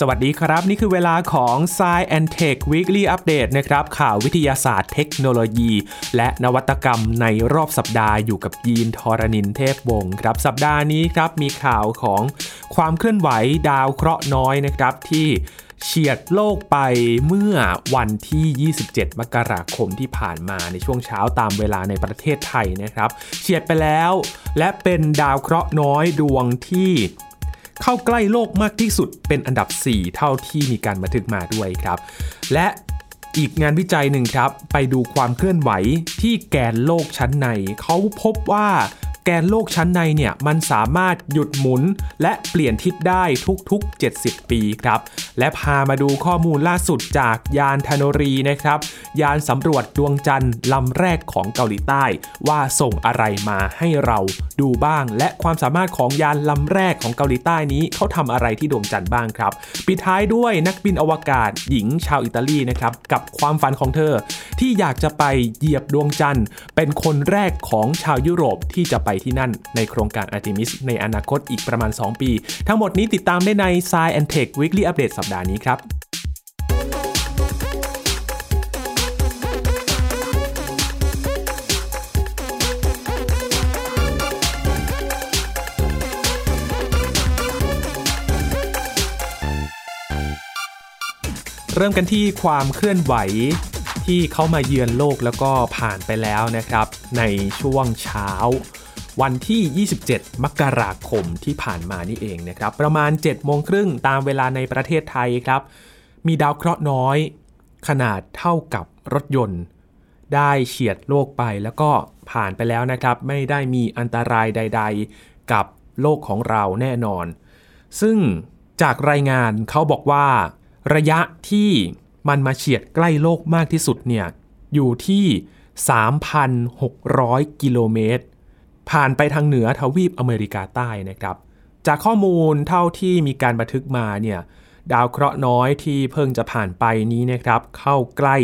สวัสดีครับ นี่คือเวลาของ s ซ e and Tech Weekly Update นะครับ ข่าววิทยาศาสตร์เทคโนโลยี และนวัตกรรมในรอบสัปดาห์อยู่กับยีนทอรานินเทพวงศ์ครับ สัปดาห์นี้ครับมีข่าวของความเคลื่อนไหวดาวเคราะห์น้อยนะครับที่เฉียดโลกไปเมื่อวันที่ 27 มกราคมที่ผ่านมาในช่วงเช้าตามเวลาในประเทศไทยนะครับ เฉียดไปแล้ว และเป็นดาวเคราะห์น้อยดวงที่ เข้าใกล้โลกมากที่สุดเป็นอันดับ 4 เท่าที่มีการบันทึกมาด้วยครับ และอีกงานวิจัยหนึ่งครับ ไปดูความเคลื่อนไหวที่แกนโลกชั้นใน เขาพบว่าแกนโลกชั้นในเนี่ยมันสามารถหยุดหมุน และเปลี่ยนทิศได้ทุกๆ 70 ปีครับ และพามาดูข้อมูลล่าสุดจากยานธนรีนะครับ ยานสำรวจดวงจันทร์ลำแรกของเกาหลีใต้ ว่าส่งอะไรมาให้เราดูบ้าง และความสามารถของยานลำแรกของเกาหลีใต้นี้เขาทำอะไรที่ดวงจันทร์บ้างครับ ปิดท้ายด้วยนักบินอวกาศหญิงชาวอิตาลีนะครับกับความฝันของเธอ ที่อยากจะไปเหยียบดวงจันทร์ เป็นคนแรกของชาวยุโรปที่จะไปที่นั่น ในโครงการ Artemis ในอนาคตอีกประมาณ 2 ปี ทั้งหมดนี้ติดตามได้ใน Science and Tech Weekly Update สัปดาห์นี้ครับ เริ่มกันที่ความเคลื่อนไหวที่เข้ามาเยือนโลกแล้วก็ผ่านไปแล้วนะครับ ในช่วงเช้า วันที่ 27 มกราคมที่ผ่านมานี่เองนะครับ ประมาณ 7 โมงครึ่งตามเวลาในประเทศไทยครับ มีดาวเคราะห์น้อย ขนาดเท่ากับรถยนต์ ได้เฉียดโลกไปแล้วก็ผ่านไปแล้วนะครับ ไม่ได้มีอันตรายใด ๆ กับโลกของเราแน่นอน ซึ่งจากรายงานเขาบอกว่า ระยะที่มันมาเฉียดใกล้โลกมากที่สุดเนี่ยอยู่ที่ 3,600 กิโลเมตร ผ่านไปทางเหนือทวีปอเมริกาใต้นะครับ จากข้อมูลเท่าที่มีการบันทึกมาเนี่ยดาวเคราะห์น้อยที่เพิ่งจะผ่านไปนี้นะครับ เข้าใกล้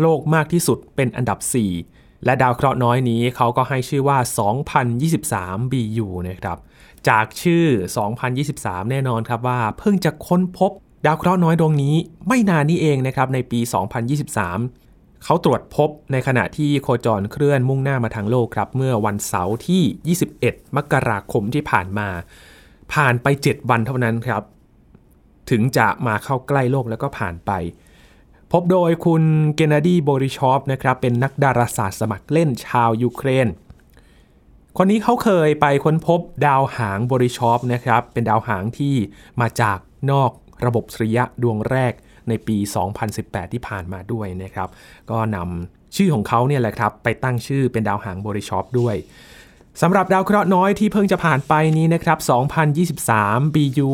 โลกมากที่สุดเป็นอันดับ 4 และดาวเคราะห์น้อยนี้เขาก็ให้ชื่อว่า 2023 BU นะครับ จากชื่อ 2023 แน่นอนครับว่าเพิ่งจะค้นพบ ดาวเคราะห์น้อยดวงนี้ไม่นานนี้เองนะครับในปี 2023 เขาตรวจพบในขณะที่โคจรเคลื่อนมุ่งหน้ามาทางโลกครับ เมื่อวันเสาร์ที่ 21 มกราคมที่ผ่านมา ผ่านไป 7 วันเท่านั้นครับ ถึงจะมาเข้าใกล้โลกแล้วก็ผ่านไป พบโดยคุณเกนาดีโบริชอฟนะครับเป็นนักดาราศาสตร์สมัครเล่นชาวยูเครนคนนี้เขาเคยไปค้นพบดาวหางบริชอฟนะครับ เป็นดาวหางที่มาจากนอก ระบบสุริยะดวงแรกในปี 2018 ที่ผ่านมาด้วยนะครับ ก็นำชื่อของเขาเนี่ยแหละครับ ไปตั้งชื่อเป็นดาวหางบริชอปด้วยสำหรับดาวเคราะห์น้อยที่เพิ่งจะผ่านไปนี้นะครับ 2023 BU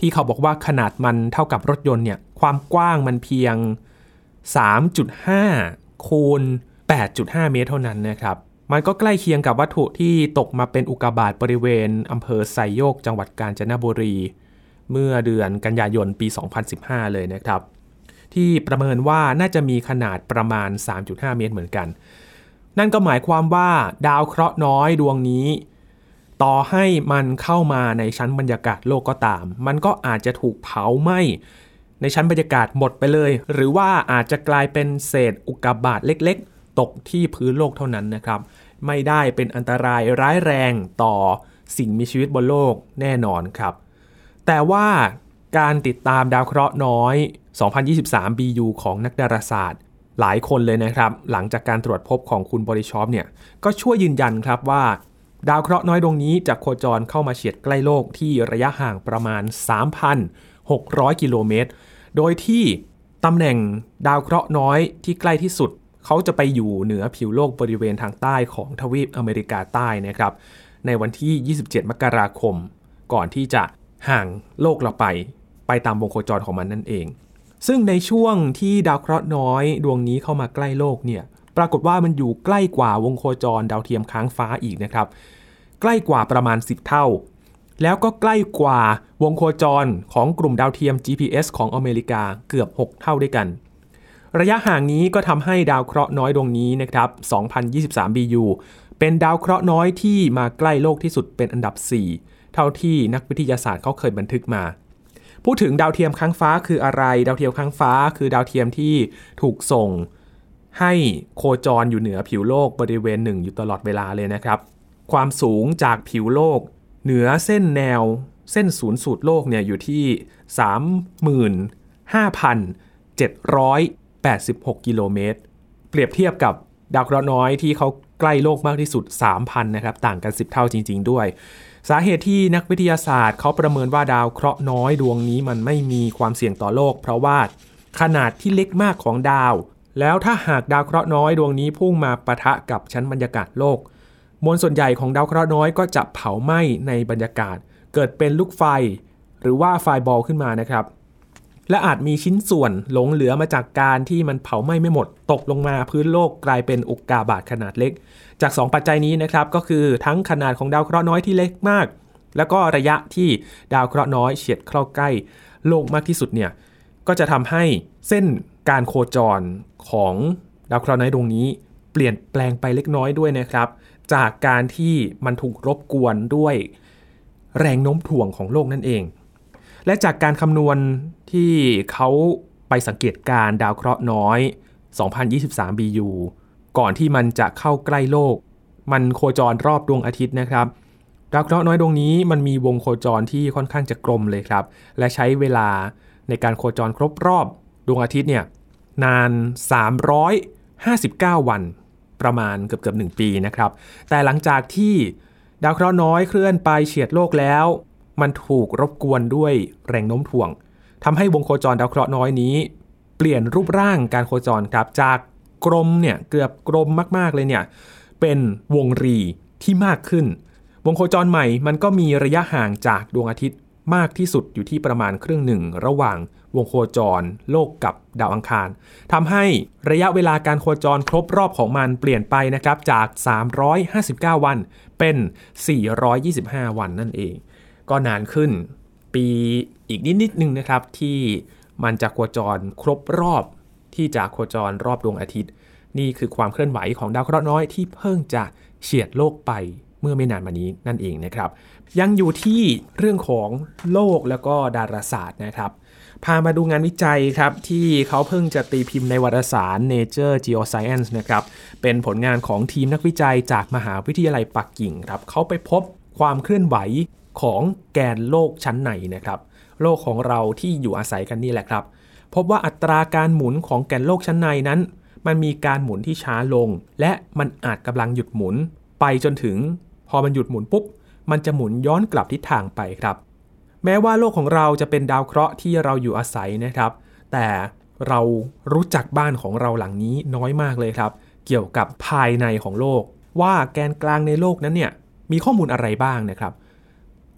ที่เขาบอกว่าขนาดมันเท่ากับรถยนต์เนี่ย ความกว้างมันเพียง 3.5 คูณ 8.5 เมตรเท่านั้นนะครับ มันก็ใกล้เคียงกับวัตถุที่ตกมาเป็นอุกกาบาตบริเวณอำเภอไซโยกจังหวัดกาญจนบุรี เมื่อเดือนกันยายนปี 2015 เลยนะครับ ที่ประเมินว่าน่าจะมีขนาดประมาณ 3.5 เมตรเหมือนกัน นั่นก็หมายความว่าดาวเคราะห์น้อยดวงนี้ ต่อให้มันเข้ามาในชั้นบรรยากาศโลกก็ตาม มันก็อาจจะถูกเผาไหม้ในชั้นบรรยากาศหมดไปเลย หรือว่าอาจจะกลายเป็นเศษอุกกาบาตเล็กๆ ตกที่พื้นโลกเท่านั้นนะครับ ไม่ได้เป็นอันตรายร้ายแรงต่อสิ่งมีชีวิตบนโลกแน่นอนครับ แต่ว่าการติดตามดาวเคราะห์น้อย 2023 BU ของนักดาราศาสตร์ หลายคนเลยนะครับ หลังจากการตรวจพบของคุณบริชอปเนี่ย ก็ช่วยยืนยันครับว่า ดาวเคราะห์น้อยดวงนี้จะโคจรเข้ามาเฉียดใกล้โลกที่ระยะห่างประมาณ 3,600 กิโลเมตร โดยที่ตำแหน่งดาวเคราะห์น้อยที่ใกล้ที่สุด เขาจะไปอยู่เหนือผิวโลกบริเวณทางใต้ของทวีปอเมริกาใต้นะครับ ในวันที่ 27 มกราคม ก่อนที่จะ ห่างโลกเราไป ไปตามวงโคจรของมันนั่นเอง ซึ่งในช่วงที่ดาวเคราะห์น้อยดวงนี้เข้ามาใกล้โลกเนี่ยปรากฏว่ามันอยู่ใกล้กว่าวงโคจรดาวเทียมค้างฟ้าอีกนะครับ ใกล้กว่าประมาณ 10 เท่า แล้วก็ใกล้กว่าวงโคจรของกลุ่มดาวเทียม GPS ของอเมริกาเกือบ 6 เท่าด้วยกัน ระยะห่างนี้ก็ทำให้ดาวเคราะห์น้อยดวงนี้นะครับ2023 BU เป็นดาวเคราะห์น้อยที่มาใกล้โลกที่สุดเป็นอันดับ 4 เท่าที่นักวิทยาศาสตร์เขาเคยบันทึกมา พูดถึงดาวเทียมค้างฟ้าคืออะไร ดาวเทียมค้างฟ้า คือดาวเทียมที่ถูกส่งให้โคจรอยู่เหนือผิวโลกบริเวณหนึ่งอยู่ตลอดเวลาเลยนะครับ ความสูงจากผิวโลก เหนือเส้นแนว เส้นศูนย์สูตรโลกเนี่ยอยู่ที่ 35,786 กิโลเมตร เปรียบเทียบกับดาวเคราะห์น้อยที่เขาใกล้โลกมากที่สุด 3,000 นะครับ ต่างกัน 10 เท่าจริง ๆ ด้วย สาเหตุที่นักวิทยาศาสตร์เขาประเมินว่าดาวเคราะห์น้อยดวงนี้มันไม่มีความเสี่ยงต่อโลก เพราะว่าขนาดที่เล็กมากของดาว แล้วถ้าหากดาวเคราะห์น้อยดวงนี้พุ่งมาปะทะกับชั้นบรรยากาศโลก มวลส่วนใหญ่ของดาวเคราะห์น้อยก็จะเผาไหม้ในบรรยากาศ เกิดเป็นลูกไฟ หรือว่าไฟบอลขึ้นมานะครับ และอาจมีชิ้นส่วนหลงเหลือมาจากการที่มันเผาไหม้ไม่หมด ตกลงมาพื้นโลกกลายเป็นอุกกาบาตขนาดเล็ก จาก 2 ปัจจัยนี้นะครับก็คือทั้งขนาดของดาวเคราะห์น้อยที่เล็กมาก แล้วก็ระยะที่ดาวเคราะห์น้อยเฉียดเข้าใกล้ โลกมากที่สุดเนี่ยก็จะทำให้เส้นการโคจรของดาวเคราะห์น้อยดวงนี้ เปลี่ยนแปลงไปเล็กน้อยด้วยนะครับ จากการที่มันถูกรบกวนด้วยแรงโน้มถ่วงของโลกนั่นเอง และจากการคำนวณ ที่เขาไปสังเกตการดาวเคราะห์น้อย 2023 BU ก่อนที่มันจะเข้าใกล้โลก มันโคจรรอบดวงอาทิตย์นะครับ ดาวเคราะห์น้อยดวงนี้มันมีวงโคจรที่ค่อนข้างจะกลมเลยครับ และใช้เวลาในการโคจรครบรอบดวงอาทิตย์เนี่ยนาน 359 วันประมาณเกือบเกือบหปีนะครับ แต่หลังจากที่ดาวเคราะห์น้อยเคลื่อนไปเฉียดโลกแล้ว มันถูกรบกวนด้วยแรงโน้มถ่วง ทำให้วงโคจรดาวเคราะห์น้อยนี้ เปลี่ยนรูปร่างการโคจรครับจากกลมเนี่ยเกือบกลมมากๆเลยเนี่ยเป็นวงรีที่มากขึ้น วงโคจรใหม่มันก็มีระยะห่างจากดวงอาทิตย์มากที่สุดอยู่ที่ประมาณครึ่งหนึ่ง ระหว่างวงโคจร โลกกับดาวอังคารทำให้ระยะเวลาการโคจรครบรอบของมันเปลี่ยนไปนะครับจาก 359 วันเป็น 425 วันนั่นเอง ก็นานขึ้น ปีอีกนิดนิดนึงนะครับ ที่มันจะโคจรครบรอบที่จะโคจรรอบดวงอาทิตย์ นี่คือความเคลื่อนไหวของดาวเคราะห์น้อยที่เพิ่งจะเฉียดโลกไปเมื่อไม่นานมานี้นั่นเองนะครับ ยังอยู่ที่เรื่องของโลกแล้วก็ดาราศาสตร์นะครับพามาดูงานวิจัยครับ ที่เขาเพิ่งจะตีพิมพ์ในวารสาร Nature Geoscience นะครับ เป็นผลงานของทีมนักวิจัยจากมหาวิทยาลัยปักกิ่งครับ เขาไปพบความเคลื่อนไหว ของแกนโลกชั้นในนะครับ โลกของเราที่อยู่อาศัยกันนี่แหละครับ พบว่าอัตราการหมุนของแกนโลกชั้นในนั้น มันมีการหมุนที่ช้าลง และมันอาจกำลังหยุดหมุน ไปจนถึง พอมันหยุดหมุนปุ๊บ มันจะหมุนย้อนกลับทิศทางไปครับ แม้ว่าโลกของเราจะเป็นดาวเคราะห์ที่เราอยู่อาศัยนะครับ แต่เรารู้จักบ้านของเราหลังนี้น้อยมากเลยครับ เกี่ยวกับภายในของโลก ว่าแกนกลางในโลกนั้นเนี่ยมีข้อมูลอะไรบ้างนะครับ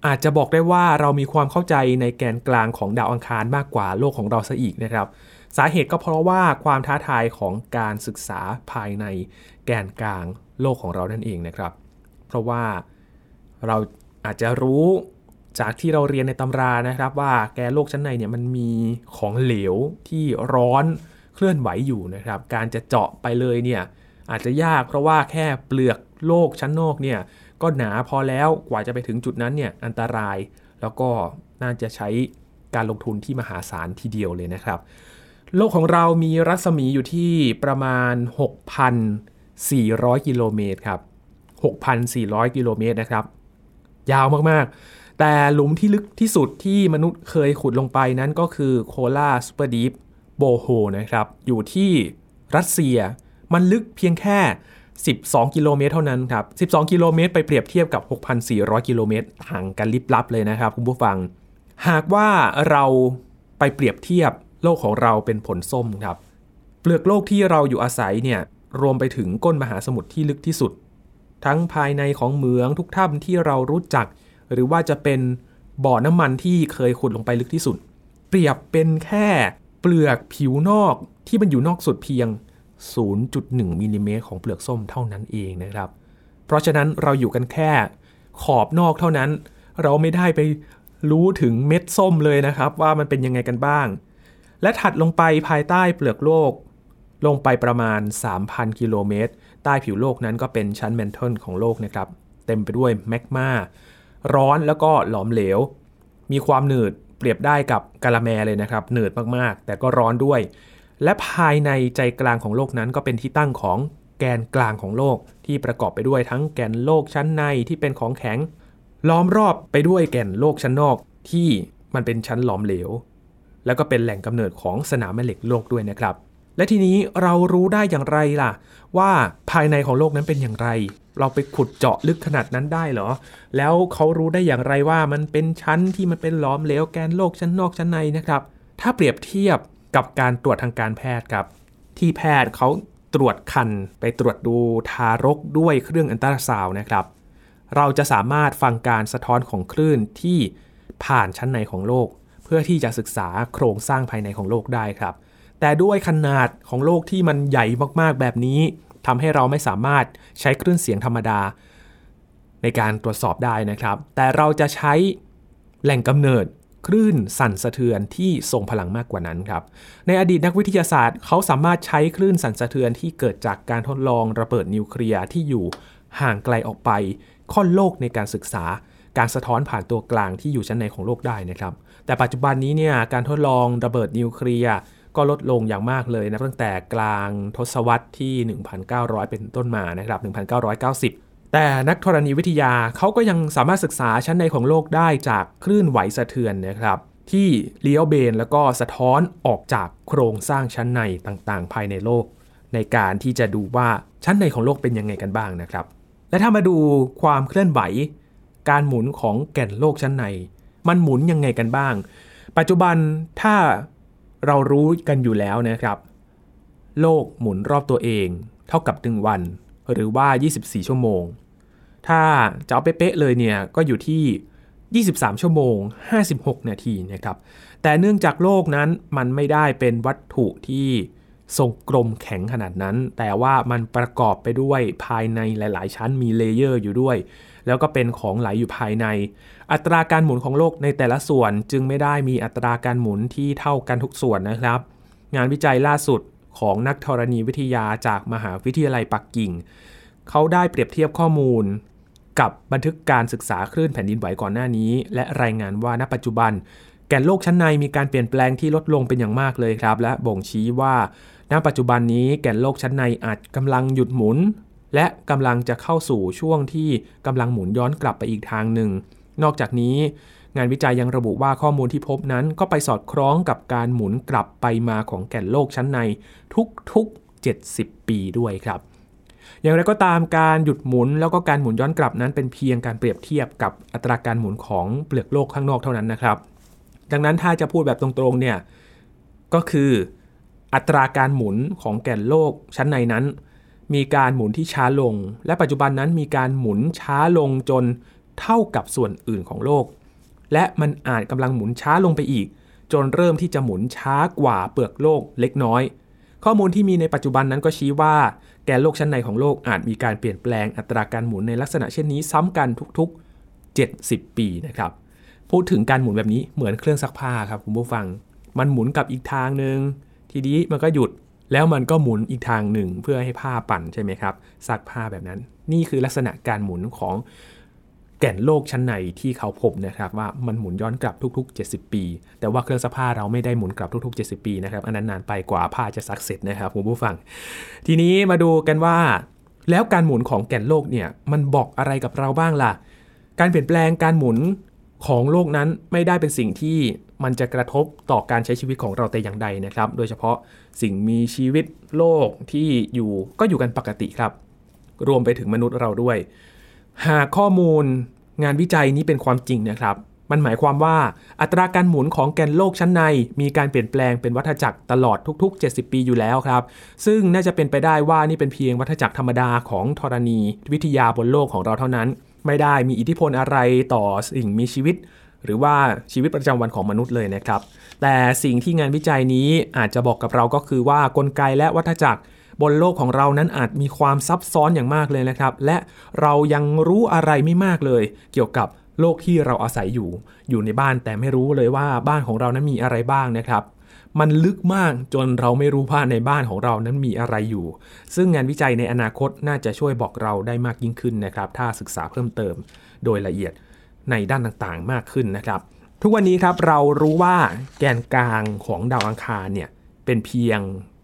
อาจจะบอกได้ว่าเรามีความเข้าใจในแกนกลางของดาวอังคารมากกว่าโลกของเราซะอีกนะครับ สาเหตุก็เพราะว่าความท้าทายของการศึกษาภายในแกนกลางโลกของเรานั่นเองนะครับ เพราะว่าเราอาจจะรู้จากที่เราเรียนในตำรานะครับว่าแกโลกชั้นในเนี่ยมันมีของเหลวที่ร้อนเคลื่อนไหวอยู่นะครับ การจะเจาะไปเลยเนี่ยอาจจะยากเพราะว่าแค่เปลือกโลกชั้นนอกเนี่ย ก็หนาพอแล้วกว่าจะไปถึงจุดนั้นเนี่ยอันตราย แล้วก็น่าจะใช้การลงทุนที่มหาศาลทีเดียวเลยนะครับ โลกของเรามีรัศมีอยู่ที่ประมาณ 6,400 กิโลเมตรครับ 6,400 กิโลเมตรนะครับ ยาวมากๆ แต่หลุมที่ลึกที่สุดที่มนุษย์เคยขุดลงไปนั้นก็คือ Kola Superdeepโบโฮนะครับ อยู่ที่รัสเซีย มันลึกเพียงแค่ 12 กิโลเมตรเท่านั้นครับ 12 กิโลเมตรไปเปรียบเทียบกับ 6,400 กิโลเมตรห่างกันลิบลับเลยนะครับคุณผู้ฟัง หากว่าเราไปเปรียบเทียบโลกของเราเป็นผลส้มครับ เปลือกโลกที่เราอยู่อาศัยเนี่ยรวมไปถึงก้นมหาสมุทรที่ลึกที่สุด ทั้งภายในของเหมืองทุกถ้ำที่เรารู้จัก หรือว่าจะเป็นบ่อน้ำมันที่เคยขุดลงไปลึกที่สุด เปรียบเป็นแค่เปลือกผิวนอกที่มันอยู่นอกสุดเพียง 0.1มิลิเมตรของเปลือกส้มเท่านั้นเองนะครับ เพราะฉะนั้นเราอยู่กันแค่ขอบนอกเท่านั้น เราไม่ได้ไปรู้ถึงเม็ดส้มเลยนะครับ ว่ามันเป็นยังไงกันบ้าง และถัดลงไปภายใต้เปลือกโลก ลงไปประมาณ 3,000 กิโลเมตร ใต้ผิวโลกนั้นก็เป็นชั้นแมนเทิลของโลกนะครับ เต็มไปด้วยแมกมาร้อนแล้วก็หลอมเหลว มีความหนืดเปรียบได้กับกาละแมเลยนะครับเหนืดมากๆ แต่ก็ร้อนด้วย และภายในใจกลางของโลกนั้นก็เป็นที่ตั้งของแกนกลางของโลกที่ประกอบไปด้วยทั้งแกนโลกชั้นในที่เป็นของแข็ง ล้อมรอบไปด้วยแกนโลกชั้นนอกที่มันเป็นชั้นหลอมเหลว แล้วก็เป็นแหล่งกำเนิดของสนามแม่เหล็กโลกด้วยนะครับ และทีนี้เรารู้ได้อย่างไรล่ะ ว่าภายในของโลกนั้นเป็นอย่างไร เราไปขุดเจาะลึกขนาดนั้นได้เหรอ แล้วเขารู้ได้อย่างไรว่ามันเป็นชั้นที่มันเป็นหลอมเหลวแกนโลกชั้นนอกชั้นในนะครับ ถ้าเปรียบเทียบ กับการตรวจทางการแพทย์ครับ ที่แพทย์เขาตรวจคันไปตรวจดูทารกด้วยเครื่องอันตราซาวน์นะครับ เราจะสามารถฟังการสะท้อนของคลื่นที่ผ่านชั้นในของโลก เพื่อที่จะศึกษาโครงสร้างภายในของโลกได้ครับ แต่ด้วยขนาดของโลกที่มันใหญ่มากๆแบบนี้ทำให้เราไม่สามารถใช้คลื่นเสียงธรรมดา ในการตรวจสอบได้นะครับ แต่เราจะใช้แหล่งกำเนิด คลื่นสั่นสะเทือนที่ทรงพลังมากกว่านั้นครับ ในอดีตนักวิทยาศาสตร์เขาสามารถใช้คลื่นสั่นสะเทือนที่เกิดจากการทดลองระเบิดนิวเคลียร์ที่อยู่ห่างไกลออกไปค่อนโลกในการศึกษา การสะท้อนผ่านตัวกลางที่อยู่ชั้นในของโลกได้นะครับ แต่ปัจจุบันนี้เนี่ยการทดลองระเบิดนิวเคลียร์ก็ลดลงอย่างมากเลยนะตั้งแต่กลางทศวรรษที่ 1,900 เป็นต้นมานะครับ 1,990 แต่นักธรณีวิทยาเขาก็ยังสามารถศึกษาชั้นในของโลกได้จากคลื่นไหวสะเทือนนะครับ ที่เลี้ยวเบนแล้วก็สะท้อนออกจากโครงสร้างชั้นในต่างๆ ภายในโลก ในการที่จะดูว่าชั้นในของโลกเป็นยังไงกันบ้างนะครับ และถ้ามาดูความเคลื่อนไหว การหมุนของแก่นโลกชั้นใน มันหมุนยังไงกันบ้าง ปัจจุบันถ้าเรารู้กันอยู่แล้วนะครับ โลกหมุนรอบตัวเอง เท่ากับหนึ่งวัน หรือว่า 24 ชั่วโมง ถ้าจะเอาเป๊ะเลยเนี่ยก็อยู่ที่ 23 ชั่วโมง 56 นาทีนะครับ แต่เนื่องจากโลกนั้นมันไม่ได้เป็นวัตถุที่ทรงกลมแข็งขนาดนั้น แต่ว่ามันประกอบไปด้วยภายในหลาย ๆ ชั้นมี layer อยู่ด้วย แล้วก็เป็นของไหลอยู่ภายใน อัตราการหมุนของโลกในแต่ละส่วนจึงไม่ได้มีอัตราการหมุนที่เท่ากันทุกส่วนนะครับ งานวิจัยล่าสุด ของนักธรณีวิทยาจากมหาวิทยาลัยปักกิ่ง เขาได้เปรียบเทียบข้อมูล กับบันทึกการศึกษาคลื่นแผ่นดินไหวก่อนหน้านี้ และรายงานว่าณปัจจุบัน แก่นโลกชั้นในมีการเปลี่ยนแปลงที่ลดลงเป็นอย่างมากเลยครับ และบ่งชี้ว่า ณปัจจุบันนี้แก่นโลกชั้นในอาจกำลังหยุดหมุน และกำลังจะเข้าสู่ช่วงที่กำลังหมุนย้อนกลับไปอีกทางหนึ่งนอกจากนี้ งานวิจัยยังระบุว่าข้อมูลที่พบนั้นก็ไปสอดคล้องกับการหมุนกลับไปมาของแก่นโลกชั้นในทุกๆ 70 ปีด้วยครับ อย่างไรก็ตามการหยุดหมุนแล้วก็การหมุนย้อนกลับนั้นเป็นเพียงการเปรียบเทียบกับอัตราการหมุนของเปลือกโลกข้างนอกเท่านั้นนะครับ ดังนั้นถ้าจะพูดแบบตรงๆเนี่ยก็คืออัตราการหมุนของแก่นโลกชั้นในนั้น มีการหมุนที่ช้าลง และปัจจุบันนั้นมีการหมุนช้าลงจนเท่ากับส่วนอื่นของโลก และมันอาจกำลังหมุนช้าลงไปอีก จนเริ่มที่จะหมุนช้ากว่าเปลือกโลกเล็กน้อย ข้อมูลที่มีในปัจจุบันนั้นก็ชี้ว่า แกนโลกชั้นในของโลกอาจมีการเปลี่ยนแปลงอัตราการหมุนในลักษณะเช่นนี้ซ้ำกันทุกๆ 70 ปีนะครับพูดถึงการหมุนแบบนี้เหมือนเครื่องซักผ้าครับคุณผู้ฟัง มันหมุนกับอีกทางหนึ่งทีนี้มันก็หยุดแล้วมันก็หมุนอีกทางหนึ่งเพื่อให้ผ้าปั่นใช่ไหมครับซักผ้าแบบนั้น นี่คือลักษณะการหมุนของ แก่นโลกชั้นในที่เขาพบนะครับว่ามันหมุนย้อนกลับทุก ๆ 70 ปี แต่ว่าเครื่องซักผ้าเราไม่ได้หมุนกลับทุก ๆ 70 ปีนะครับอันนั้นนานไปกว่าผ้าจะซักเสร็จนะครับคุณผู้ฟัง ทีนี้มาดูกันว่า แล้วการหมุนของแก่นโลกเนี่ยมันบอกอะไรกับเราบ้างล่ะ การเปลี่ยนแปลงการหมุนของโลกนั้นไม่ได้เป็นสิ่งที่มันจะกระทบต่อการใช้ชีวิตของเราแต่อย่างใดนะครับ โดยเฉพาะสิ่งมีชีวิตโลกที่อยู่ก็อยู่กันปกติครับ รวมไปถึงมนุษย์เราด้วย หากข้อมูลงานวิจัยนี้เป็นความจริงนะครับ มันหมายความว่าอัตราการหมุนของแกนโลกชั้นใน มีการเปลี่ยนแปลงเป็นวัฏจักรตลอดทุก ๆ 70 ปีอยู่แล้วครับ ซึ่งน่าจะเป็นไปได้ว่านี่เป็นเพียงวัฏจักรธรรมดาของธรณี วิทยาบนโลกของเราเท่านั้น ไม่ได้มีอิทธิพลอะไรต่อสิ่งมีชีวิต หรือว่าชีวิตประจำวันของมนุษย์เลยนะครับ แต่สิ่งที่งานวิจัยนี้อาจจะบอกกับเราก็คือว่ากลไกและวัฏจักร บนโลกของเรานั้นอาจมีความซับซ้อนอย่างมากเลยนะครับ และเรายังรู้อะไรไม่มากเลย เกี่ยวกับโลกที่เราอาศัยอยู่ อยู่ในบ้านแต่ไม่รู้เลยว่าบ้านของเรานั้นมีอะไรบ้างนะครับมันลึกมากจนเราไม่รู้ว่าในบ้านของเรานั้นมีอะไรอยู่ ซึ่งงานวิจัยในอนาคตน่าจะช่วยบอกเราได้มากยิ่งขึ้นนะครับ ถ้าศึกษาเพิ่มเติมโดยละเอียดในด้านต่างๆมากขึ้นนะครับ ทุกวันนี้ครับเรารู้ว่าแกนกลางของดาวอังคารเนี่ยเป็นเพียง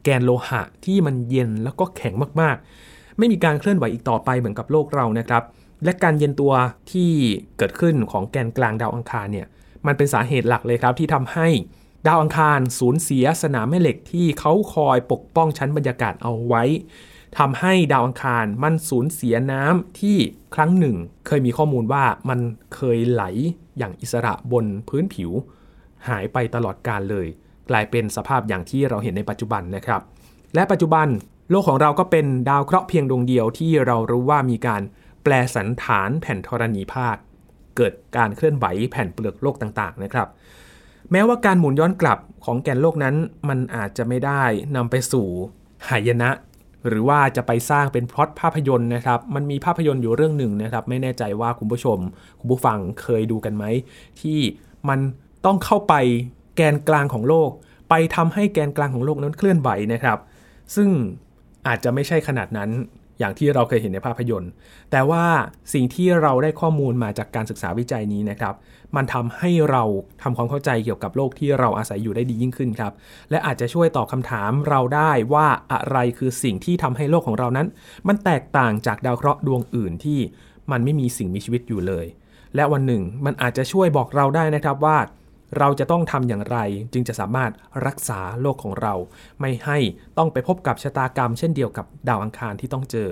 แกนโลหะที่มันเย็นแล้วก็แข็งมากๆ ไม่มีการเคลื่อนไหวอีกต่อไปเหมือนกับโลกเรานะครับ และการเย็นตัวที่เกิดขึ้นของแกนกลางดาวอังคารเนี่ยมันเป็นสาเหตุหลักเลยครับที่ทำให้ดาวอังคารสูญเสียสนามแม่เหล็กที่เขาคอยปกป้องชั้นบรรยากาศเอาไว้ทำให้ดาวอังคารมันสูญเสียน้ำที่ครั้งหนึ่ง เคยมีข้อมูลว่ามันเคยไหลอย่างอิสระบนพื้นผิว หายไปตลอดกาลเลย กลายเป็นสภาพอย่างที่เราเห็นในปัจจุบันนะครับ และปัจจุบันโลกของเราก็เป็นดาวเคราะห์เพียงดวงเดียวที่เรารู้ว่ามีการแปลสันฐานแผ่นธรณีภาคเกิดการเคลื่อนไหวแผ่นเปลือกโลกต่างๆนะครับ แม้ว่าการหมุนย้อนกลับของแกนโลกนั้น มันอาจจะไม่ได้นำไปสู่หายนะ หรือว่าจะไปสร้างเป็นพล็อตภาพยนตร์นะครับ มันมีภาพยนตร์อยู่เรื่องหนึ่งนะครับ ไม่แน่ใจว่าคุณผู้ชม คุณผู้ฟังเคยดูกันไหม ที่มันต้องเข้าไป แกนกลางของโลก ไปทำให้แกนกลางของโลกนั้นเคลื่อนไหวนะครับ ซึ่งอาจจะไม่ใช่ขนาดนั้นอย่างที่เราเคยเห็นในภาพยนตร์ แต่ว่าสิ่งที่เราได้ข้อมูลมาจากการศึกษาวิจัยนี้นะครับ มันทำให้เราทำความเข้าใจเกี่ยวกับโลกที่เราอาศัยอยู่ได้ดียิ่งขึ้นครับ และอาจจะช่วยตอบคำถามเราได้ว่าอะไรคือสิ่งที่ทำให้โลกของเรานั้น มันแตกต่างจากดาวเคราะห์ดวงอื่นที่มันไม่มีสิ่งมีชีวิตอยู่เลย และวันหนึ่งมันอาจจะช่วยบอกเราได้นะครับว่า เราจะต้องทำอย่างไรจึงจะสามารถรักษาโลกของเรา ไม่ให้ต้องไปพบกับชะตากรรม เช่นเดียวกับดาวอังคารที่ต้องเจอ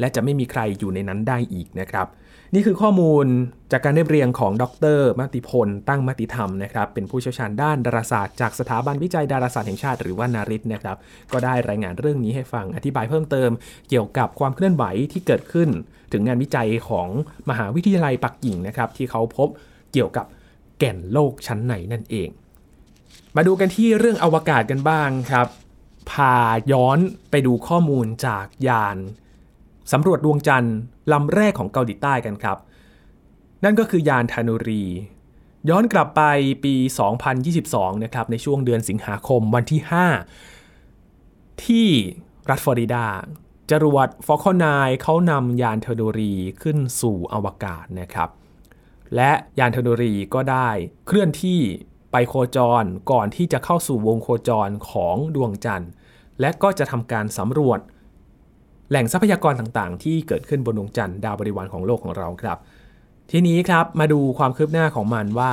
และจะไม่มีใครอยู่ในนั้นได้อีกนะครับ นี่คือข้อมูลจากการเรียบเรียงของดรมติพล ตั้งมติธรรมนะครับเป็นผู้เชี่ยวชาญด้านดาราศาสตร์จากสถาบันวิจัยดาราศาสตร์แห่งชาติหรือว่านาริตนะครับก็ได้รายงานเรื่องนี้ให้ฟังอธิบายเพิ่มเติม เกี่ยวกับความเคลื่อนไหวที่เกิดขึ้น ถึงงานวิจัยของมหาวิทยาลัยปักกิ่งนะครับที่เขาพบเกี่ยวกับ แก่นโลกชั้นไหนนั่นเอง มาดูกันที่เรื่องอวกาศกันบ้างครับ พาย้อนไปดูข้อมูลจากยานสำรวจดวงจันทร์ลำแรกของเกาหลีใต้กันครับ นั่นก็คือยานธนุรี ย้อนกลับไปปี 2022 นะครับ ในช่วงเดือนสิงหาคมวันที่ 5 ที่รัฐฟลอริดาจรวดฟอลคอนายเขานำยานเทอร์โดรีขึ้นสู่อวกาศนะครับ และยานเทโนรีก็ได้เคลื่อนที่ไปโคจรก่อนที่จะเข้าสู่วงโคจรของดวงจันทร์ และก็จะทำการสำรวจ แหล่งทรัพยากรต่างๆ ที่เกิดขึ้นบนดวงจันทร์ดาวบริวารของโลกของเราครับ ทีนี้ครับมาดูความคืบหน้าของมันว่า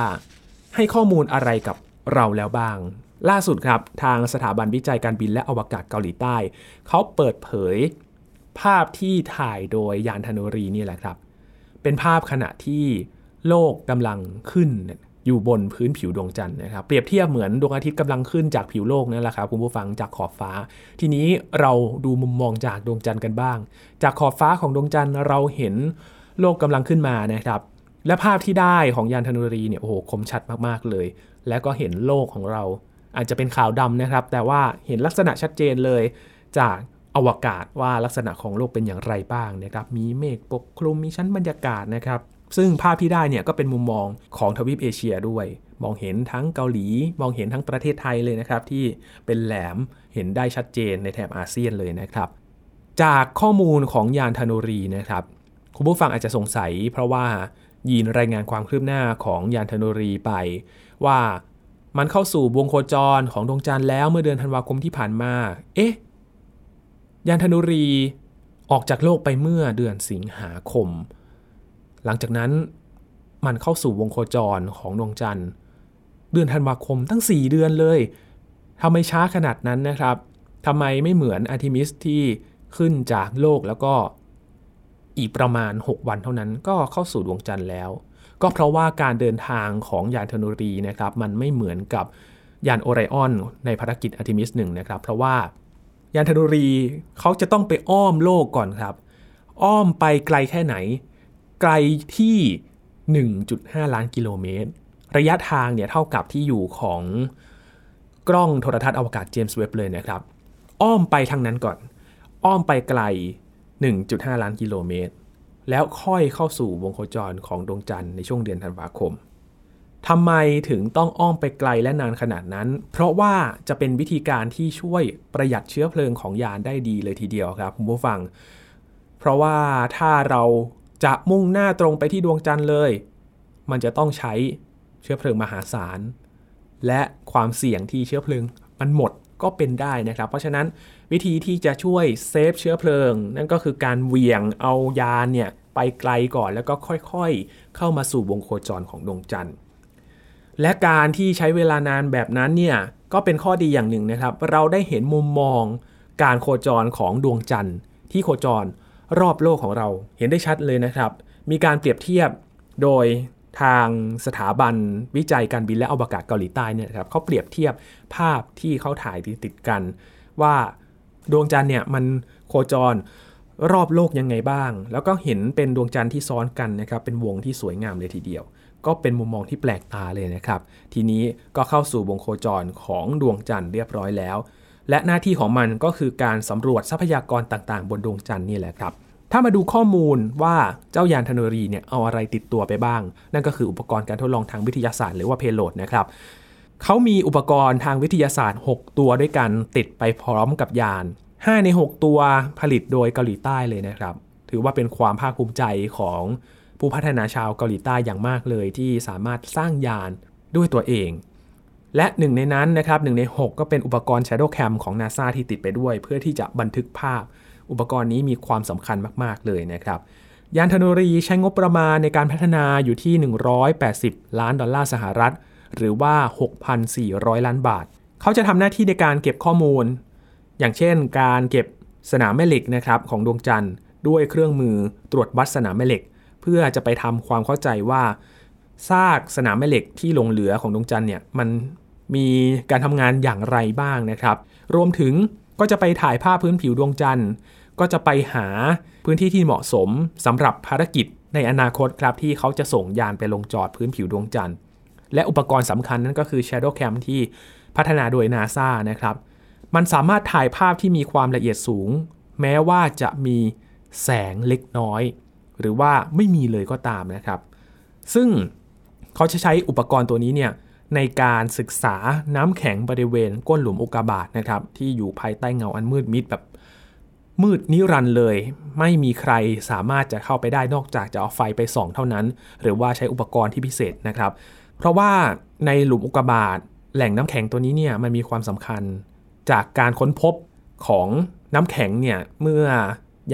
ให้ข้อมูลอะไรกับเราแล้วบ้าง ล่าสุดครับทางสถาบันวิจัยการบินและอวกาศเกาหลีใต้ เขาเปิดเผย ภาพที่ถ่ายโดยยานธนูรีนี่แหละครับ เป็นภาพขณะที่ โลกกำลังขึ้นอยู่บนพื้นผิวดวงจันทร์นะครับ เปรียบเทียบเหมือนดวงอาทิตย์กำลังขึ้นจากผิวโลกนั่นแหละครับคุณผู้ฟังจากขอบฟ้า ทีนี้เราดูมุมมองจากดวงจันทร์กันบ้าง จากขอบฟ้าของดวงจันทร์เราเห็นโลกกำลังขึ้นมานะครับ และภาพที่ได้ของยานธนูรีเนี่ยโอ้โหคมชัดมากๆเลย แล้วก็เห็นโลกของเรา อาจจะเป็นขาวดำนะครับ แต่ว่าเห็นลักษณะชัดเจนเลย จากอวกาศว่าลักษณะของโลกเป็นอย่างไรบ้างนะครับ มีเมฆปกคลุมมีชั้นบรรยากาศนะครับ ซึ่งภาพที่ได้เนี่ยก็เป็นมุมมองของทวีปเอเชียด้วย มองเห็นทั้งเกาหลี มองเห็นทั้งประเทศไทยเลยนะครับ ที่เป็นแหลมเห็นได้ชัดเจนในแถบอาเซียนเลยนะครับ จากข้อมูลของยานธนูรีนะครับคุณผู้ฟังอาจจะสงสัย เพราะว่ายีนรายงานความคืบหน้าของยานธนูรีไป ว่ามันเข้าสู่วงโคจรของดวงจันทร์แล้วเมื่อเดือนธันวาคมที่ผ่านมา เอ๊ะ ยานธนูรีออกจากโลกไปเมื่อเดือนสิงหาคม หลังจากนั้นมันเข้าสู่วงโคจรของดวงจันทร์ เดือนธันวาคมตั้ง 4 เดือนเลยทำไมช้าขนาดนั้นนะครับทำไมไม่เหมือนอาร์ทิมิสที่ขึ้นจากโลกแล้วก็อีกประมาณ 6 วันเท่านั้นก็เข้าสู่ดวงจันทร์แล้ว ก็เพราะว่าการเดินทางของยานดานูรีนะครับมันไม่เหมือนกับยานโอไรออนในภารกิจอาร์ทิมิสหนึ่งนะครับ เพราะว่ายานดานูรีเขาจะต้องไปอ้อมโลกก่อนครับ อ้อมไปไกลแค่ไหน ไกลที่ 1.5 ล้านกิโลเมตร ระยะทางเนี่ยเท่ากับที่อยู่ของกล้องโทรทัศน์อวกาศเจมส์เว็บเลยนะครับ อ้อมไปทางนั้นก่อน อ้อมไปไกล 1.5 ล้านกิโลเมตร แล้วค่อยเข้าสู่วงโคจรของดวงจันทร์ในช่วงเดือนธันวาคมทำไมถึงต้องอ้อมไปไกลและนานขนาดนั้น เพราะว่าจะเป็นวิธีการที่ช่วยประหยัดเชื้อเพลิงของยานได้ดีเลยทีเดียวครับคุณผู้ฟัง เพราะว่าถ้าเรา จะมุ่งหน้าตรงไปที่ดวงจันทร์เลย มันจะต้องใช้เชื้อเพลิงมหาศาล และความเสี่ยงที่เชื้อเพลิงมันหมดก็เป็นได้นะครับ เพราะฉะนั้นวิธีที่จะช่วยเซฟเชื้อเพลิง นั่นก็คือการเหวี่ยงเอายานเนี่ยไปไกลก่อนแล้วก็ค่อยๆ เข้ามาสู่วงโคจรของดวงจันทร์ และการที่ใช้เวลานานแบบนั้นเนี่ยก็เป็นข้อดีอย่างหนึ่งนะครับ เราได้เห็นมุมมองการโคจรของดวงจันทร์ที่โคจร รอบโลกของเราเห็นได้ชัดเลยนะครับ มีการเปรียบเทียบโดยทางสถาบันวิจัยการบินและอวกาศเกาหลีใต้เนี่ยครับเขาเปรียบเทียบภาพที่เขาถ่ายติดติดกัน ว่าดวงจันทร์เนี่ยมันโคจรรอบโลกยังไงบ้าง แล้วก็เห็นเป็นดวงจันทร์ที่ซ้อนกันนะครับเป็นวงที่สวยงามเลยทีเดียว ก็เป็นมุมมองที่แปลกตาเลยนะครับ ทีนี้ก็เข้าสู่วงโคจรของดวงจันทร์เรียบร้อยแล้ว และหน้าที่ของมันก็คือการสำรวจทรัพยากรต่างๆ บนดวงจันทร์นี่แหละครับ ถ้ามาดูข้อมูลว่าเจ้ายานธนรีเนี่ยเอาอะไรติดตัวไปบ้าง นั่นก็คืออุปกรณ์การทดลองทางวิทยาศาสตร์หรือว่าเพโลดนะครับเขามีอุปกรณ์ทางวิทยาศาสตร์ 6 ตัวด้วยกันติดไปพร้อมกับยาน 5 ใน 6 ตัวผลิตโดยเกาหลีใต้เลยนะครับ ถือว่าเป็นความภาคภูมิใจของผู้พัฒนาชาวเกาหลีใต้อย่างมากเลยที่สามารถสร้างยานด้วยตัวเอง และหนึ่งในนั้นนะครับหนึ่งใน 6 ก็เป็นอุปกรณ์ Shadow Cam ของ NASA ที่ติดไปด้วย เพื่อที่จะบันทึกภาพ อุปกรณ์นี้มีความสำคัญมาก ๆ เลยนะครับ ยานธนูรีใช้งบประมาณในการพัฒนาอยู่ที่ 180 ล้านดอลลาร์สหรัฐ หรือว่า 6,400 ล้านบาท เขาจะทำหน้าที่ในการเก็บข้อมูล อย่างเช่น การเก็บสนามแม่เหล็กนะครับของดวงจันทร์ ด้วยเครื่องมือตรวจวัดสนามแม่เหล็ก เพื่อจะไปทำความเข้าใจว่าซากสนามแม่เหล็กที่หลงเหลือของดวงจันทร์เนี่ยมัน มีการทำงานอย่างไรบ้างนะครับ รวมถึงก็จะไปถ่ายภาพพื้นผิวดวงจันทร์ ก็จะไปหาพื้นที่ที่เหมาะสมสำหรับภารกิจในอนาคตครับที่เขาจะส่งยานไปลงจอดพื้นผิวดวงจันทร์ และอุปกรณ์สำคัญนั่นก็คือ Shadow Cam ที่พัฒนาโดย NASA นะครับ มันสามารถถ่ายภาพที่มีความละเอียดสูง แม้ว่าจะมีแสงเล็กน้อย หรือว่าไม่มีเลยก็ตามนะครับ ซึ่งเขาจะใช้อุปกรณ์ตัวนี้เนี่ย ในการศึกษาน้ำแข็งบริเวณก้นหลุมอุกกาบาตนะครับ ที่อยู่ภายใต้เงาอันมืดมิดแบบมืดนิรันด์เลย ไม่มีใครสามารถจะเข้าไปได้นอกจากจะเอาไฟไปส่องเท่านั้น หรือว่าใช้อุปกรณ์ที่พิเศษนะครับ เพราะว่าในหลุมอุกกาบาตแหล่งน้ำแข็งตัวนี้เนี่ยมันมีความสำคัญจากการค้นพบของน้ำแข็งเนี่ยเมื่อ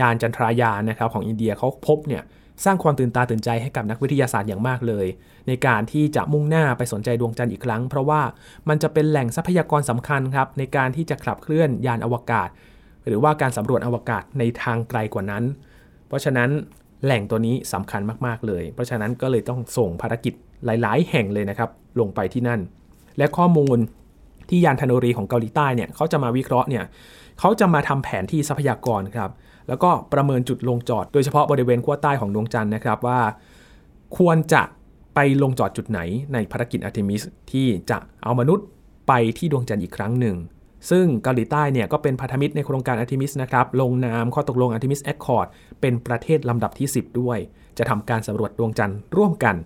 ยานจันทรายานนะครับของอินเดียเขาพบเนี่ย สร้างความตื่นตาตื่นใจให้กับนักวิทยาศาสตร์อย่างมากเลย ในการที่จะมุ่งหน้าไปสนใจดวงจันทร์อีกครั้ง เพราะว่ามันจะเป็นแหล่งทรัพยากรสำคัญครับในการที่จะขับเคลื่อนยานอวกาศ หรือว่าการสำรวจอวกาศในทางไกลกว่านั้น เพราะฉะนั้นแหล่งตัวนี้สำคัญมากๆเลย เพราะฉะนั้นก็เลยต้องส่งภารกิจหลาย ๆ แห่งเลยนะครับลงไปที่นั่น และข้อมูลที่ยานดานูรีของเกาหลีใต้เนี่ยเขาจะมาวิเคราะห์เนี่ยเขาจะมาทำแผนที่ทรัพยากรครับ แล้วก็ประเมินจุดลงจอด โดยเฉพาะบริเวณขั้วใต้ของดวงจันทร์นะครับว่า ควรจะไปลงจอดจุดไหนในภารกิจอาร์เทมิสที่จะเอามนุษย์ไปที่ดวงจันทร์อีกครั้งหนึ่ง ซึ่งเกาหลีใต้เนี่ยก็เป็นพันธมิตรในโครงการอาร์เทมิสนะครับลงนามข้อตกลง Artemis Accordเป็นประเทศลำดับที่ 10 ด้วย จะทำการสำรวจดวงจันทร์ร่วมกัน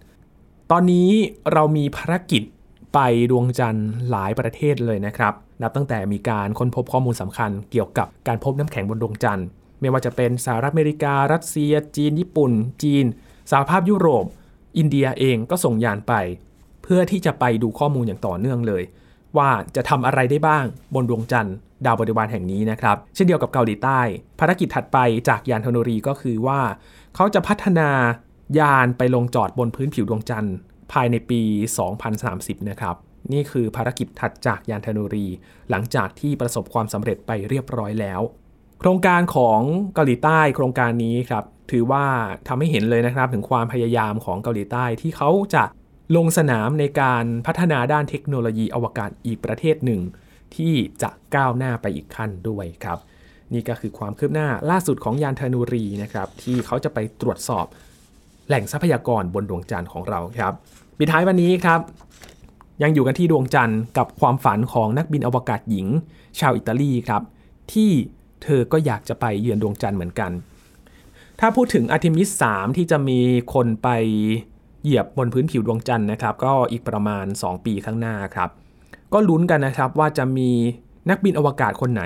ตอนนี้เรามีภารกิจไปดวงจันทร์หลายประเทศเลยนะครับ นับตั้งแต่มีการค้นพบข้อมูลสำคัญเกี่ยวกับการพบน้ำแข็งบนดวงจันทร์ ไม่ว่าจะเป็นสหรัฐอเมริกา รัสเซีย จีน ญี่ปุ่น จีน สหภาพยุโรป อินเดียเองก็ส่งยานไป เพื่อที่จะไปดูข้อมูลอย่างต่อเนื่องเลย ว่าจะทำอะไรได้บ้างบนดวงจันทร์ ดาวบริวารแห่งนี้นะครับ เช่นเดียวกับเกาหลีใต้ ภารกิจถัดไปจากยานธนูรีก็คือว่า เขาจะพัฒนายานไปลงจอดบนพื้นผิวดวงจันทร์ ภายในปี 2030 นะครับนี่คือภารกิจถัดจากยานธนูรี หลังจากที่ประสบความสำเร็จไปเรียบร้อยแล้ว โครงการของเกาหลีใต้โครงการนี้ครับถือว่าทำให้เห็นเลยนะครับถึงความพยายามของเกาหลีใต้ที่เขาจะลงสนามในการพัฒนาด้านเทคโนโลยีอวกาศอีกประเทศหนึ่ง ที่จะก้าวหน้าไปอีกขั้นด้วยครับ นี่ก็คือความคืบหน้าล่าสุดของยานธนูรีนะครับที่เขาจะไปตรวจสอบแหล่งทรัพยากรบนดวงจันทร์ของเราครับปิดท้ายวันนี้ครับ ยังอยู่กันที่ดวงจันทร์กับความฝันของนักบินอวกาศหญิง ชาวอิตาลีครับที่ เธอก็อยากจะไปเยือนดวงจันทร์เหมือนกัน ถ้าพูดถึงอาร์ e มิส 3 ที่จะมีคนไปเหยียบบนพื้นผิวดวงจันทร์นะครับ ก็อีกประมาณ 2 ปีข้างหน้าครับ ก็ลุ้นกันนะครับว่าจะมีนักบินอวกาศคนไหน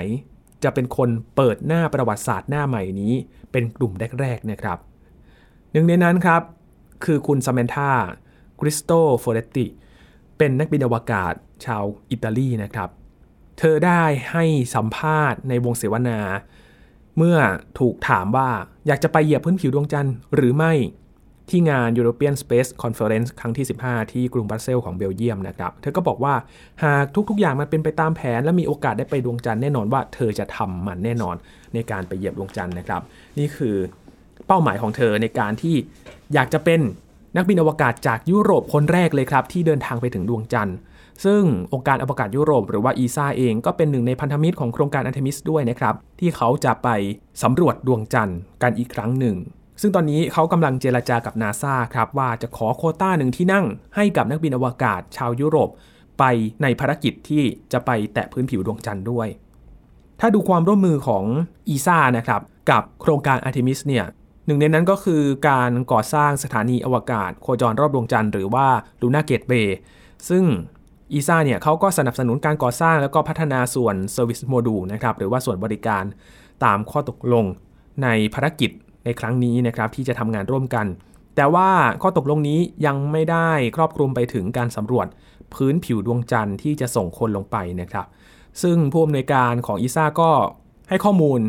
จะเป็นคนเปิดหน้าประวัติศาสตร์หน้าใหม่นี้ เป็นกลุ่มแรกๆนะครับ หนึ่งในนั้นครับ คือคุณซามานธา คริสโตโฟเรตติเป็นนักบินอวกาศชาวอิตาลีนะครับ เธอได้ให้สัมภาษณ์ในวงเสวนา เมื่อถูกถามว่าอยากจะไปเหยียบพื้นผิวดวงจันทร์หรือไม่ที่งาน European Space Conference ครั้งที่ 15 ที่กรุงบรัสเซลของเบลเยียมนะครับ เธอก็บอกว่าหากทุกๆอย่างมันเป็นไปตามแผน และมีโอกาสได้ไปดวงจันทร์แน่นอนว่าเธอจะทำมันแน่นอนในการไปเหยียบดวงจันทร์นะครับ นี่คือเป้าหมายของเธอในการที่อยากจะเป็นนักบินอวกาศจากยุโรปคนแรกเลยครับ ที่เดินทางไปถึงดวงจันทร์ ซึ่งองค์การอวกาศยุโรปหรือว่า ESA เองก็เป็นหนึ่งในพันธมิตรของโครงการอาร์เทมิสด้วยนะครับ ที่เขาจะไปสำรวจดวงจันทร์กันอีกครั้งหนึ่ง ซึ่งตอนนี้เขากำลังเจรจากับนาซาครับว่าจะขอโควต้าหนึ่งที่นั่งให้กับนักบินอวกาศชาวยุโรป ไปในภารกิจที่จะไปแตะพื้นผิวดวงจันทร์ด้วย ถ้าดูความร่วมมือของ ESA นะครับกับโครงการอาร์เทมิสเนี่ยหนึ่งในนั้นก็คือการก่อสร้างสถานีอวกาศโคจรรอบดวงจันทร์หรือว่า Lunar Gateway ซึ่ง ESA เนี่ยเขาก็สนับสนุนการก่อสร้างแล้วก็พัฒนาส่วน service module นะครับหรือว่าส่วนบริการตามข้อตกลงในภารกิจในครั้งนี้นะครับที่จะทำงานร่วมกัน แต่ว่าข้อตกลงนี้ยังไม่ได้ครอบคลุมไปถึงการสำรวจพื้นผิวดวงจันทร์ที่จะส่งคนลงไปนะครับ ซึ่งผู้อำนวยการของอีซ่าก็ให้ข้อมูล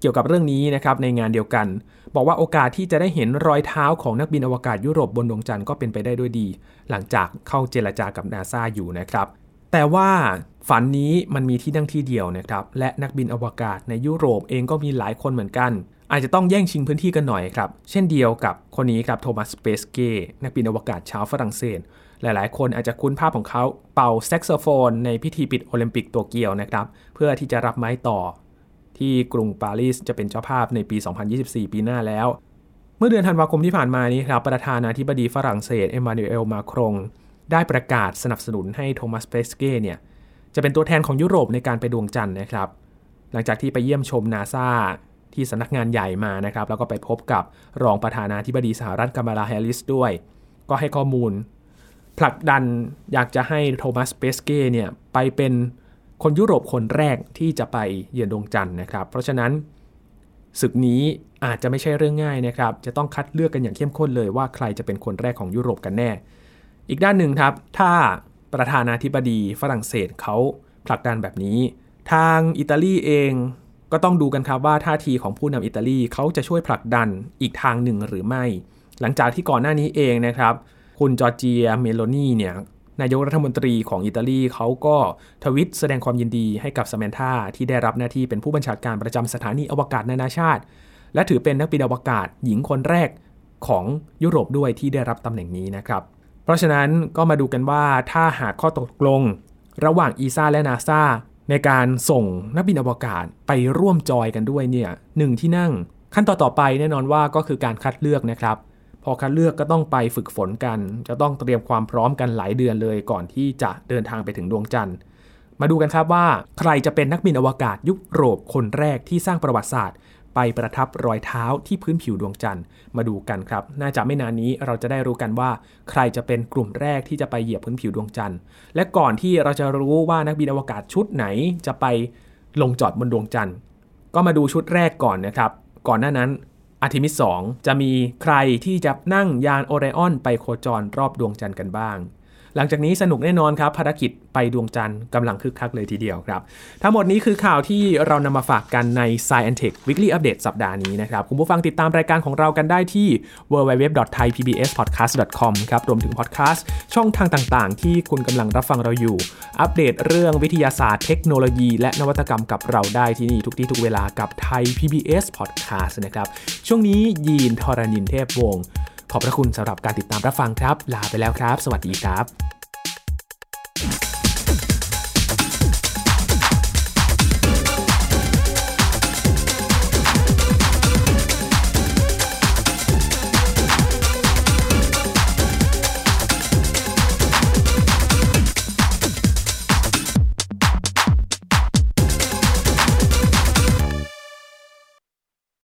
เกี่ยวกับเรื่องนี้นะครับในงานเดียวกัน บอกว่าโอกาสที่จะได้เห็นรอยเท้าของนักบินอวกาศยุโรปบนดวงจันทร์ก็เป็นไปได้ด้วยดี หลังจากเข้าเจรจากับนาซาอยู่นะครับ แต่ว่าฝันนี้มันมีที่นั่งที่เดียวนะครับ และนักบินอวกาศในยุโรปเองก็มีหลายคนเหมือนกัน อาจจะต้องแย่งชิงพื้นที่กันหน่อยครับ เช่นเดียวกับคนนี้ครับโทมัสเปสเก้นักบินอวกาศชาวฝรั่งเศส หลายๆ คนอาจจะคุ้นภาพของเขาเป่าแซกโซโฟนในพิธีปิดโอลิมปิกโตเกียวนะครับ เพื่อที่จะรับไม้ต่อ ที่กรุงปารีสจะเป็นเจ้าภาพในปี 2024 ปีหน้าแล้ว เมื่อเดือนธันวาคมที่ผ่านมานี้ครับประธานาธิบดีฝรั่งเศสเอ็มมานูเอลมาครงได้ประกาศสนับสนุนให้โทมัสเปสเก้เนี่ยจะเป็นตัวแทนของยุโรปในการไปดวงจันทร์นะครับ หลังจากที่ไปเยี่ยมชมนาซาที่สำนักงานใหญ่มานะครับ แล้วก็ไปพบกับรองประธานาธิบดีสหรัฐกัมลาแฮริสด้วย ก็ให้ข้อมูล ผลักดันอยากจะให้โทมัสเปสเก้เนี่ยไปเป็น คนยุโรปคนแรกที่จะไปเยือนดวงจันทร์นะครับ เพราะฉะนั้นศึกนี้อาจจะไม่ใช่เรื่องง่ายนะครับ จะต้องคัดเลือกกันอย่างเข้มข้นเลยว่าใครจะเป็นคนแรกของยุโรปกันแน่ อีกด้านหนึ่งครับ ถ้าประธานาธิบดีฝรั่งเศสเขาผลักดันแบบนี้ ทางอิตาลีเองก็ต้องดูกันครับว่าท่าทีของผู้นำอิตาลีเขาจะช่วยผลักดันอีกทางหนึ่งหรือไม่ หลังจากที่ก่อนหน้านี้เองนะครับ คุณจอร์เจียเมโลนีเนี่ย นายกรัฐมนตรีของอิตาลีเขาก็ทวิตแสดงความยินดีให้กับซาแมนธาที่ได้รับหน้าที่เป็นผู้บัญชาการประจำสถานีอวกาศนานาชาติ และถือเป็นนักบินอวกาศหญิงคนแรกของยุโรปด้วยที่ได้รับตำแหน่งนี้นะครับ เพราะฉะนั้นก็มาดูกันว่าถ้าหากข้อตกลง ระหว่างอีซาและนาซาในการส่งนักบินอวกาศไปร่วมจอยกันด้วยเนี่ยหนึ่งที่นั่ง ขั้นต่อต่อไปแน่นอนว่าก็คือการคัดเลือกนะครับ พอคัดเลือกก็ต้องไปฝึกฝนกัน จะต้องเตรียมความพร้อมกันหลายเดือนเลย ก่อนที่จะเดินทางไปถึงดวงจันทร์ มาดูกันครับว่า ใครจะเป็นนักบินอวกาศยุโรปคนแรกที่สร้างประวัติศาสตร์ ไปประทับรอยเท้าที่พื้นผิวดวงจันทร์ มาดูกันครับ น่าจะไม่นานนี้เราจะได้รู้กันว่า ใครจะเป็นกลุ่มแรกที่จะไปเหยียบพื้นผิวดวงจันทร์ และก่อนที่เราจะรู้ว่านักบินอวกาศชุดไหนจะไปลงจอดบนดวงจันทร์ ก็มาดูชุดแรกก่อนนะครับ ก่อนหน้านั้น อาร์ทิมิส2จะมีใครที่จะนั่งยานโอไรออนไปโคจรรอบดวงจันทร์กันบ้าง หลังจากนี้สนุกแน่นอนครับภารกิจไปดวงจันทร์กำลังคึกคักเลยทีเดียวครับ ทั้งหมดนี้คือข่าวที่เรานำมาฝากกันใน Science Tech Weekly Update สัปดาห์นี้นะครับ คุณผู้ฟังติดตามรายการของเรากันได้ที่ www.thaipbspodcast.com ครับรวมถึงพอดแคสต์ช่องทางต่างๆ ที่คุณกำลังรับฟังเราอยู่ อัปเดตเรื่องวิทยาศาสตร์เทคโนโลยี และนวัตกรรมกับเราได้ที่นี่ทุกที่ทุกเวลากับไทย PBS Podcast นะครับช่วงนี้ยีนทรณินเทพวงศ์ ขอบพระคุณสำหรับการติดตามรับฟังครับ ลาไปแล้วครับ สวัสดีครับ